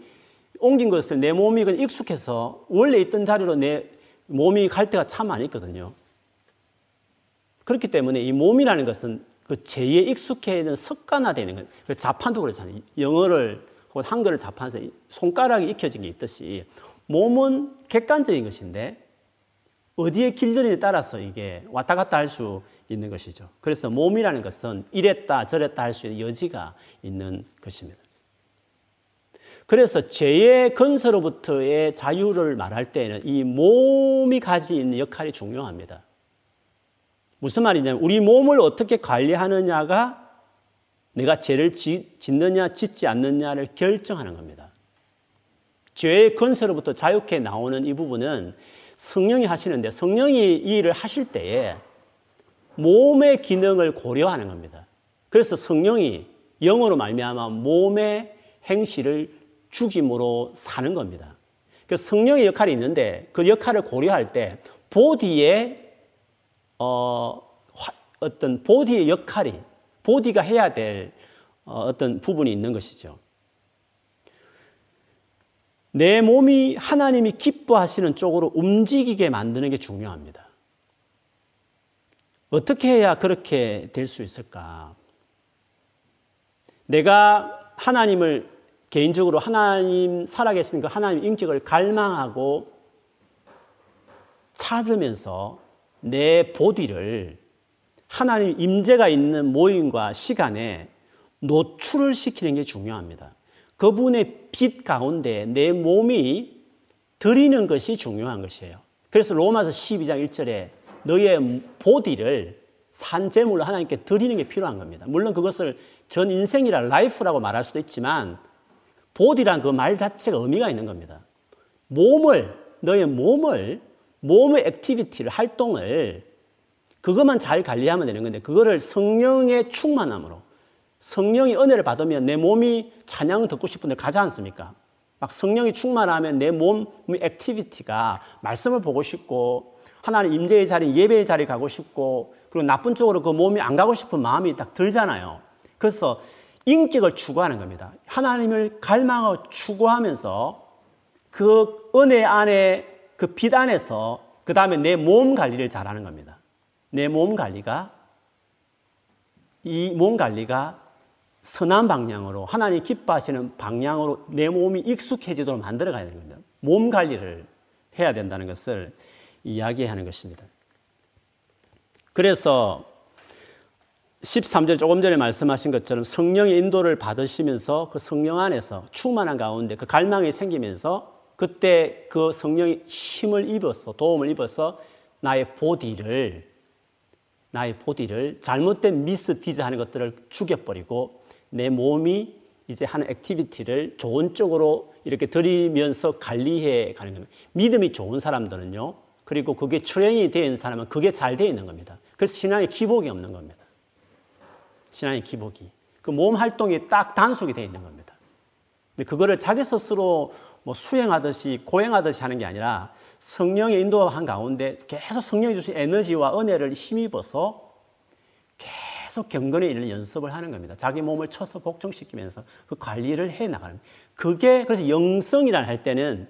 옮긴 것을 내 몸이 익숙해서 원래 있던 자리로 내 몸이 갈 때가 참 많이 있거든요. 그렇기 때문에 이 몸이라는 것은 그 죄에 익숙해는 습관화되는 거예요. 그 자판도 그렇잖아요. 영어를 혹은 한글을 자판해서 손가락이 익혀진 게 있듯이 몸은 객관적인 것인데 어디에 길들이에 따라서 이게 왔다 갔다 할 수 있는 것이죠. 그래서 몸이라는 것은 이랬다 저랬다 할 수 있는 여지가 있는 것입니다. 그래서 죄의 근서로부터의 자유를 말할 때는 이 몸이 가지고 있는 역할이 중요합니다. 무슨 말이냐면 우리 몸을 어떻게 관리하느냐가 내가 죄를 짓느냐 짓지 않느냐를 결정하는 겁니다. 죄의 근서로부터 자유케 나오는 이 부분은 성령이 하시는데 성령이 이 일을 하실 때에 몸의 기능을 고려하는 겁니다. 그래서 성령이 영어로 말미암아 몸의 행실을 죽임으로 사는 겁니다. 그 성령의 역할이 있는데 그 역할을 고려할 때 보디의 어, 어떤 보디의 역할이 보디가 해야 될 어, 어떤 부분이 있는 것이죠. 내 몸이 하나님이 기뻐하시는 쪽으로 움직이게 만드는 게 중요합니다. 어떻게 해야 그렇게 될 수 있을까? 내가 하나님을 개인적으로 하나님 살아계신 그 하나님 인격을 갈망하고 찾으면서 내 보디를 하나님 임재가 있는 모임과 시간에 노출을 시키는 게 중요합니다. 그분의 빛 가운데 내 몸이 드리는 것이 중요한 것이에요. 그래서 로마서 12장 1절에 너의 보디를 산 제물로 하나님께 드리는 게 필요한 겁니다. 물론 그것을 전 인생이라 life라고 말할 수도 있지만 보디란 그 말 자체가 의미가 있는 겁니다. 몸을 너의 몸을 몸의 activity를 활동을 그것만 잘 관리하면 되는 건데 그거를 성령의 충만함으로 성령이 은혜를 받으면 내 몸이 찬양을 듣고 싶은데 가지 않습니까? 막 성령이 충만하면 내 몸의 activity가 말씀을 보고 싶고 하나님 임재의 자리, 예배의 자리 가고 싶고 그리고 나쁜 쪽으로 그 몸이 안 가고 싶은 마음이 딱 들잖아요. 그래서 인격을 추구하는 겁니다. 하나님을 갈망하고 추구하면서 그 은혜 안에 그빛 안에서 그 다음에 내 몸 관리를 잘하는 겁니다. 내 몸 관리가 이 몸 관리가 선한 방향으로 하나님 기뻐하시는 방향으로 내 몸이 익숙해지도록 만들어 가야 되는 겁니다. 몸 관리를 해야 된다는 것을 이야기하는 것입니다. 그래서 13절 조금 전에 말씀하신 것처럼 성령의 인도를 받으시면서 그 성령 안에서 충만한 가운데 그 갈망이 생기면서 그때 그 성령이 힘을 입어서 도움을 입어서 나의 보디를 나의 보디를 잘못된 misdeeds 하는 것들을 죽여버리고 내 몸이 이제 하는 activity를 좋은 쪽으로 이렇게 드리면서 관리해 가는 겁니다. 믿음이 좋은 사람들은요. 그리고 그게 되어 있는 사람은 그게 잘 되어 있는 겁니다. 그래서 신앙에 기복이 없는 겁니다. 신앙의 기복이. 그 몸 활동이 딱 단속이 되어 있는 겁니다. 근데 그거를 자기 스스로 뭐 수행하듯이 고행하듯이 하는 게 아니라 성령의 인도한 가운데 계속 성령이 주신 에너지와 은혜를 힘입어서 계속 경건에 이르는 연습을 하는 겁니다. 자기 몸을 쳐서 복종시키면서 그 관리를 해 나가는. 그게 그래서 영성이라 할 때는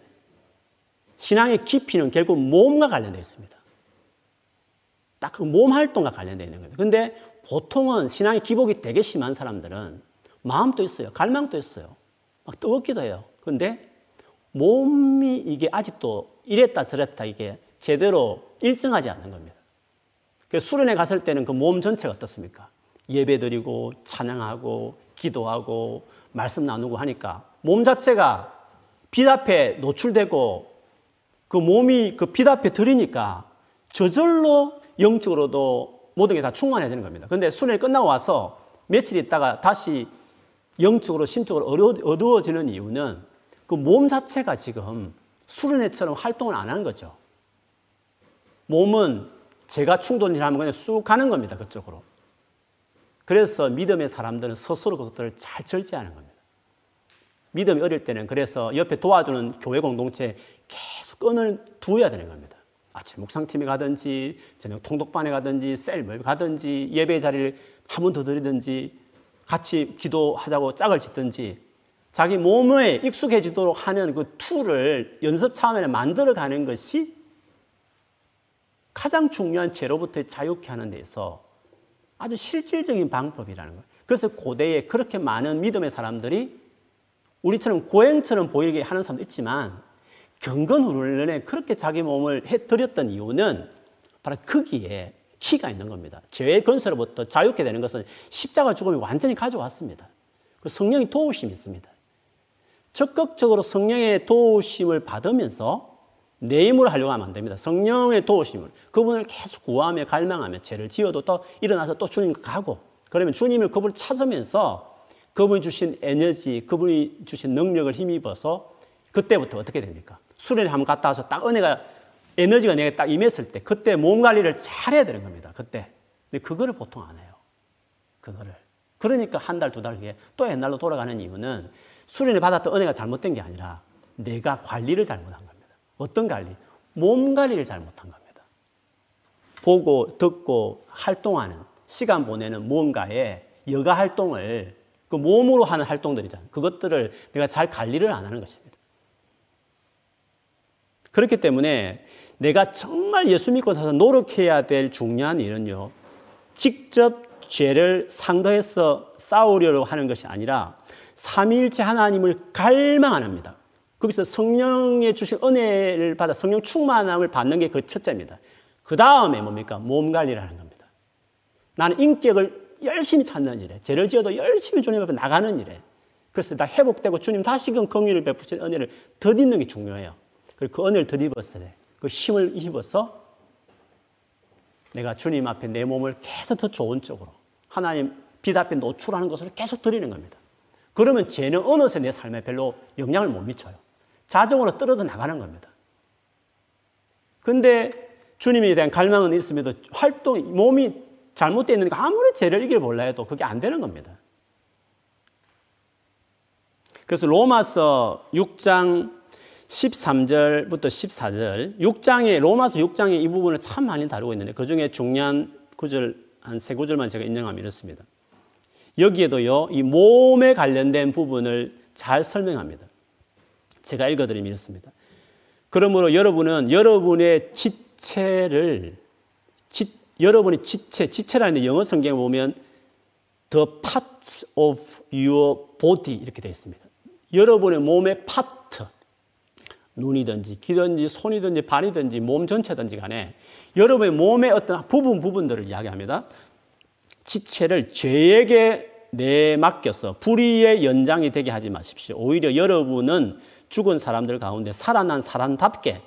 신앙의 깊이는 결국 몸과 관련되어 있습니다. 딱 그 몸 활동과 관련되어 있는 겁니다. 근데 보통은 신앙의 기복이 되게 심한 사람들은 마음도 있어요. 갈망도 있어요. 막 뜨겁기도 해요. 근데 몸이 이게 아직도 이랬다 저랬다 이게 제대로 일정하지 않는 겁니다. 그래서 수련회 갔을 때는 그 몸 전체가 어떻습니까? 예배 드리고 찬양하고 기도하고 말씀 나누고 하니까 몸 자체가 빛 앞에 노출되고 그 몸이 그 빛 앞에 들이니까 저절로 영적으로도 모든 게 다 충만해지는 겁니다. 근데 수련회 끝나고 와서 며칠 있다가 다시 영적으로 심적으로 어두워지는 이유는 그 몸 자체가 지금 수련회처럼 활동을 안 하는 거죠. 몸은 제가 충돌이하면 그냥 쑥 가는 겁니다. 그쪽으로. 그래서 믿음의 사람들은 스스로 그것들을 잘 절제하는 겁니다. 믿음이 어릴 때는 그래서 옆에 도와주는 교회 공동체 계속 끈을 두어야 되는 겁니다. 아침 묵상팀에 가든지, 저녁 통독반에 가든지, 셀을 가든지, 예배 자리를 한 번 더 드리든지, 같이 기도하자고 짝을 짓든지, 자기 몸에 익숙해지도록 하는 그 tool을 연습 차원에 만들어가는 것이 가장 중요한 죄로부터 자유케 하는 데서 아주 실질적인 방법이라는 거예요. 그래서 고대에 그렇게 많은 믿음의 사람들이 우리처럼 고행처럼 보이게 하는 사람도 있지만 경건 훈련에 그렇게 자기 몸을 해드렸던 이유는 바로 거기에 키가 있는 겁니다. 죄의 건설로부터 자유케 되는 것은 십자가 죽음이 완전히 가져왔습니다. 그 성령의 도우심이 있습니다. 적극적으로 성령의 도우심을 받으면서 내 힘으로 하려고 하면 안 됩니다. 성령의 도우심을. 그분을 계속 구하며 갈망하며 죄를 지어도 또 일어나서 또 주님 가고 그러면 주님을 그분을 찾으면서 그분이 주신 에너지, 그분이 주신 능력을 힘입어서 그때부터 어떻게 됩니까? 수련회 한번 갔다 와서 딱 은혜가 에너지가 내게 딱 임했을 때 그때 몸 관리를 잘 해야 되는 겁니다. 그때. 근데 그거를 보통 안 해요. 그거를. 그러니까 한 달, 두 달 후에 또 옛날로 돌아가는 이유는 수련을 받았던 은혜가 잘못된 게 아니라 내가 관리를 잘못한 겁니다. 어떤 관리? 몸 관리를 잘못한 겁니다. 보고, 듣고, 활동하는, 시간 보내는 무언가의 여가 활동을 그 몸으로 하는 활동들이잖아요. 그것들을 내가 잘 관리를 안 하는 것입니다. 그렇기 때문에 내가 정말 예수 믿고 나서 노력해야 될 중요한 일은요. 직접 죄를 상대해서 싸우려고 하는 것이 아니라 삼위일체 하나님을 갈망합니다. 거기서 성령의 주신 은혜를 받아 성령 충만함을 받는 게 그 첫째입니다. 그 다음에 뭡니까? 몸 관리를 하는 겁니다. 나는 인격을 열심히 찾는 일에, 죄를 지어도 열심히 주님 앞에 나가는 일에, 그래서 다 회복되고 주님 다시금 긍휼을 베푸신 은혜를 덧입는 게 중요해요. 그리고 그 은혜를 덧입었어요. 그 힘을 입어서 내가 주님 앞에 내 몸을 계속 더 좋은 쪽으로 하나님 빛 앞에 노출하는 것을 계속 드리는 겁니다. 그러면 죄는 어느새 내 삶에 별로 영향을 못 미쳐요. 자동으로 떨어져 나가는 겁니다. 근데 주님에 대한 갈망은 있음에도 활동, 몸이 잘못되어 있는 거 아무리 죄를 이길 몰라 해도 그게 안 되는 겁니다. 그래서 로마서 6장 13절부터 14절, 6장에, 로마서 6장에 이 부분을 참 많이 다루고 있는데 그 중에 중요한 구절, 한 세 구절만 제가 인정하면 이렇습니다. 여기에도요, 이 몸에 관련된 부분을 잘 설명합니다. 제가 읽어드리면 이렇습니다. 그러므로 여러분은 여러분의 지체를, 지, 여러분의 지체, 지체라는 영어 성경에 보면 the parts of your body 이렇게 되어 있습니다. 여러분의 몸의 파트, 눈이든지 귀든지 손이든지 발이든지 몸 전체든지 간에 여러분의 몸의 어떤 부분 부분들을 이야기합니다. 지체를 죄에게 내맡겨서 불의의 연장이 되게 하지 마십시오. 오히려 여러분은 죽은 사람들 가운데 살아난 사람답게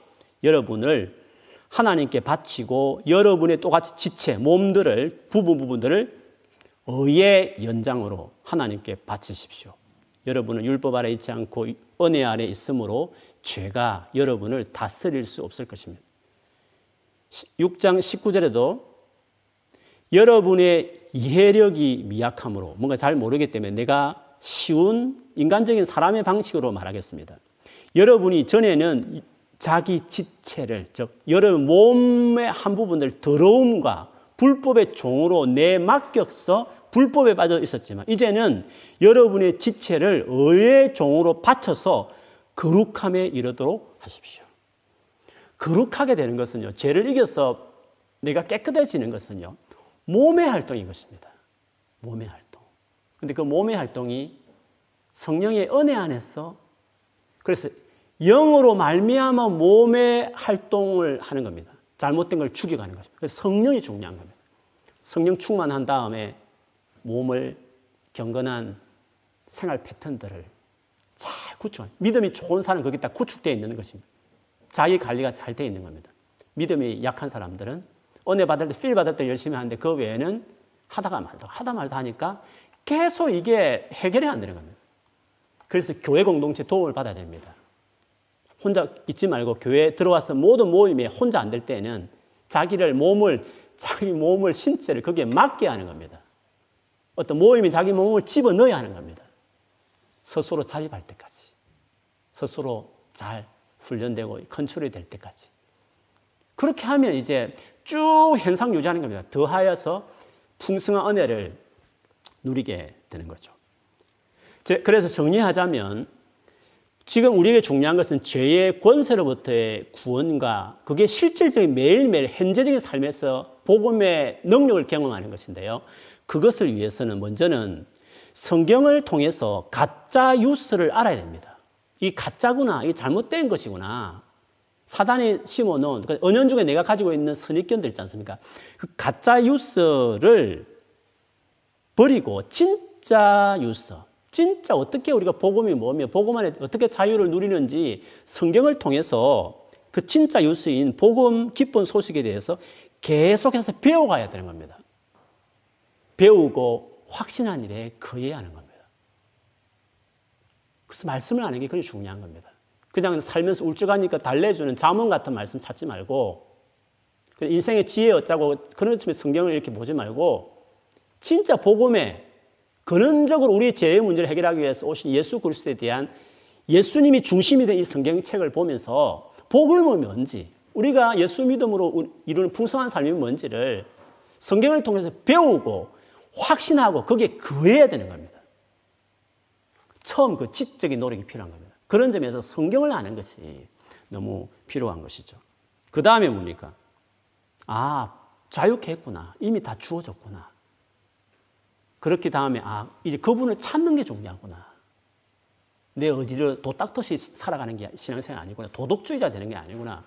여러분을 하나님께 바치고 여러분의 똑같이 지체, 몸들을, 부분 부분들을 의의 연장으로 하나님께 바치십시오. 여러분은 율법 아래 있지 않고 은혜 아래 있으므로 죄가 여러분을 다스릴 수 없을 것입니다. 6장 19절에도 여러분의 이해력이 미약함으로 뭔가 잘 모르기 때문에 내가 쉬운 인간적인 사람의 방식으로 말하겠습니다. 여러분이 전에는 자기 지체를, 즉, 여러분 몸의 한 부분을 더러움과 불법의 종으로 내맡겨서 불법에 빠져 있었지만, 이제는 여러분의 지체를 의의 종으로 바쳐서 거룩함에 이르도록 하십시오. 거룩하게 되는 것은요, 죄를 이겨서 내가 깨끗해지는 것은요, 몸의 활동인 것입니다. 몸의 활동. 근데 그 몸의 활동이 성령의 은혜 안에서 그래서 영으로 말미암아 몸의 활동을 하는 겁니다. 잘못된 걸 죽여가는 것입니다. 그래서 성령이 중요한 겁니다. 성령 충만한 다음에 몸을 경건한 생활 패턴들을 잘 구축. 믿음이 좋은 사람은 거기 딱 구축되어 있는 것입니다. 자기 관리가 잘 되어 있는 겁니다. 믿음이 약한 사람들은 은혜 받을 때, 필 받을 때 열심히 하는데 그 외에는 하다가 말다, 하다 말다 하니까 계속 이게 해결이 안 되는 겁니다. 그래서 교회 공동체 도움을 받아야 됩니다. 혼자 있지 말고 교회에 들어와서 모든 모임에 혼자 안 될 때는 자기를 몸을 자기 몸을 신체를 거기에 맞게 하는 겁니다. 어떤 모임이 자기 몸을 집어 넣어야 하는 겁니다. 스스로 자립할 때까지. 스스로 잘 훈련되고 컨트롤이 될 때까지. 그렇게 하면 이제 쭉 현상 유지하는 겁니다. 더하여서 풍성한 은혜를 누리게 되는 거죠. 그래서 정리하자면 지금 우리에게 중요한 것은 죄의 권세로부터의 구원과 그게 실질적인 매일매일 현재적인 삶에서 복음의 능력을 경험하는 것인데요. 그것을 위해서는 먼저는 성경을 통해서 가짜 뉴스를 알아야 됩니다. 이 가짜구나, 이 잘못된 것이구나. 사단이 심어놓은 그러니까 은연 중에 내가 가지고 있는 선입견들 있지 않습니까? 그 가짜 뉴스를 버리고 진짜 뉴스, 진짜 어떻게 우리가 복음이 뭐며 복음 안에 어떻게 자유를 누리는지 성경을 통해서 그 진짜 뉴스인 복음 기쁜 소식에 대해서 계속해서 배워가야 되는 겁니다. 배우고 확신한 일에 거해야 하는 겁니다. 그래서 말씀을 하는 게 그게 중요한 겁니다. 그냥 살면서 울적하니까 달래주는 자문 같은 말씀 찾지 말고 그 인생의 지혜 어쩌고 그런 점에 성경을 이렇게 보지 말고 진짜 복음에 근원적으로 우리의 죄의 문제를 해결하기 위해서 오신 예수 그리스도에 대한 예수님이 중심이 된 이 성경책을 보면서 복음은 뭔지 우리가 예수 믿음으로 이루는 풍성한 삶이 뭔지를 성경을 통해서 배우고 확신하고 거기에 거해야 되는 겁니다. 처음 그 지적인 노력이 필요한 겁니다. 그런 점에서 성경을 아는 것이 너무 필요한 것이죠. 그 다음에 뭡니까? 아, 자유케 했구나. 이미 다 주어졌구나. 그렇게 다음에, 아, 이제 그분을 찾는 게 중요하구나. 내 의지를 도딱듯이 살아가는 게 신앙생활 아니구나. 도덕주의자 되는 게 아니구나.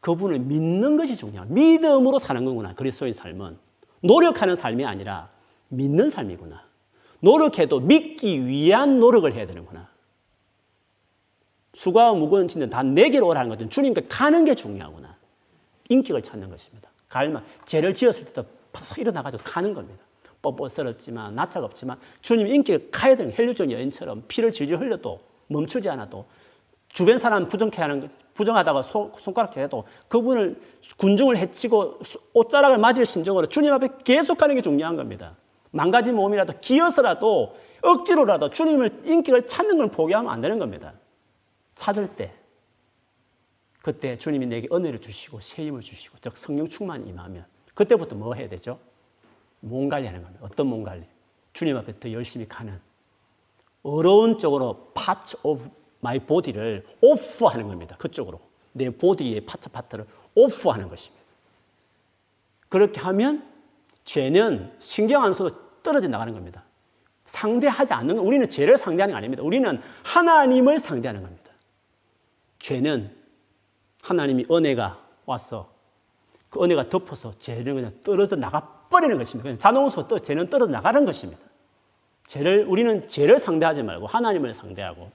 그분을 믿는 것이 중요한 믿음으로 사는 거구나. 그리스도의 삶은. 노력하는 삶이 아니라 믿는 삶이구나. 노력해도 믿기 위한 노력을 해야 되는구나. 수고와 무거운 짐들 다 내게로 오라는 것은 주님께 가는 게 중요하구나. 인격을 찾는 것입니다. 갈만 죄를 지었을 때도 팍 일어나가지고 가는 겁니다. 뻔뻔스럽지만 낯짝 없지만 주님 인격을 가야 되는 헬류전 여인처럼 피를 질질 흘려도 멈추지 않아도 주변 사람 부정케 하는 부정하다가 소, 손가락질 해도 그분을 군중을 해치고 옷자락을 맞을 심정으로 주님 앞에 계속 가는 게 중요한 겁니다. 망가진 몸이라도 기어서라도 억지로라도 주님을 인격을 찾는 걸 포기하면 안 되는 겁니다. 찾을 때 그때 주님이 내게 은혜를 주시고 새 힘을 주시고 즉 성령 충만 임하면 그때부터 뭐 해야 되죠? 몸 관리하는 겁니다. 어떤 몸 관리? 주님 앞에 더 열심히 가는 어려운 쪽으로 part of my body를 오프하는 겁니다. 그쪽으로 내 보디의 파트 파트를 오프하는 것입니다. 그렇게 하면 죄는 신경 안 써도 떨어져 나가는 겁니다. 상대하지 않는 우리는 죄를 상대하는 게 아닙니다. 우리는 하나님을 상대하는 겁니다. 죄는 하나님이 은혜가 와서 그 은혜가 덮어서 죄를 그냥 떨어져 나가버리는 것입니다. 그냥 자동으로 떠, 죄는 떨어져 나가는 것입니다. 죄를, 우리는 죄를 상대하지 말고 하나님을 상대하고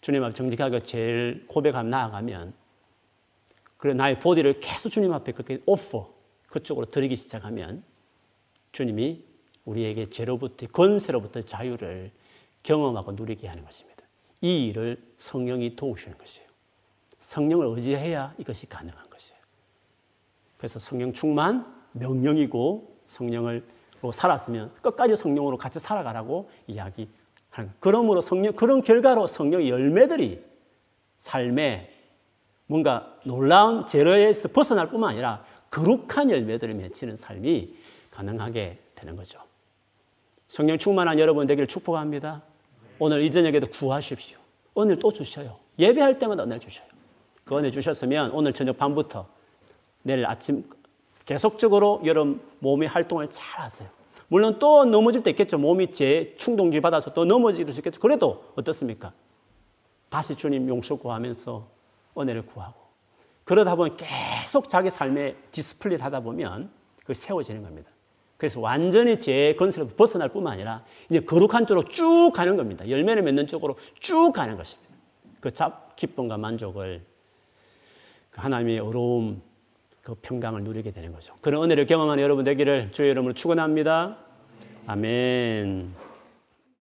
주님 앞에 정직하게 죄를 고백하며 나아가면 그래 나의 보디를 계속 주님 앞에 그렇게 오퍼 그쪽으로 드리기 시작하면 주님이 우리에게 죄로부터 권세로부터 자유를 경험하고 누리게 하는 것입니다. 이 일을 성령이 도우시는 것이에요. 성령을 의지해야 이것이 가능한 것이에요. 그래서 성령 충만 명령이고 성령을 살았으면 끝까지 성령으로 같이 살아가라고 거예요. 그러므로 성령 그런 결과로 성령의 열매들이 삶에 뭔가 놀라운 제로에서 벗어날 뿐만 아니라 거룩한 열매들을 맺히는 삶이 가능하게 되는 거죠. 성령 충만한 여러분 되기를 축복합니다. 오늘 이 저녁에도 구하십시오. 오늘 또 주셔요. 예배할 때마다 은혜 주셔요. 그 은혜 주셨으면 오늘 저녁 밤부터 내일 아침 계속적으로 여러분 몸의 활동을 잘 하세요. 물론 또 넘어질 때 있겠죠. 몸이 재 충동기 받아서 또 넘어질 수 있겠죠. 그래도 어떻습니까? 다시 주님 용서 구하면서 은혜를 구하고 그러다 보면 계속 자기 삶에 디스플레이를 하다 보면 그 세워지는 겁니다. 그래서 완전히 제 건설에서 벗어날 뿐만 아니라 이제 거룩한 쪽으로 쭉 가는 겁니다. 열매를 맺는 쪽으로 쭉 가는 것입니다. 그 잡, 기쁨과 만족을 그 하나님의 어려움, 그 평강을 누리게 되는 거죠. 그런 은혜를 경험하는 여러분 되기를 주의 이름으로 축원합니다. 아멘.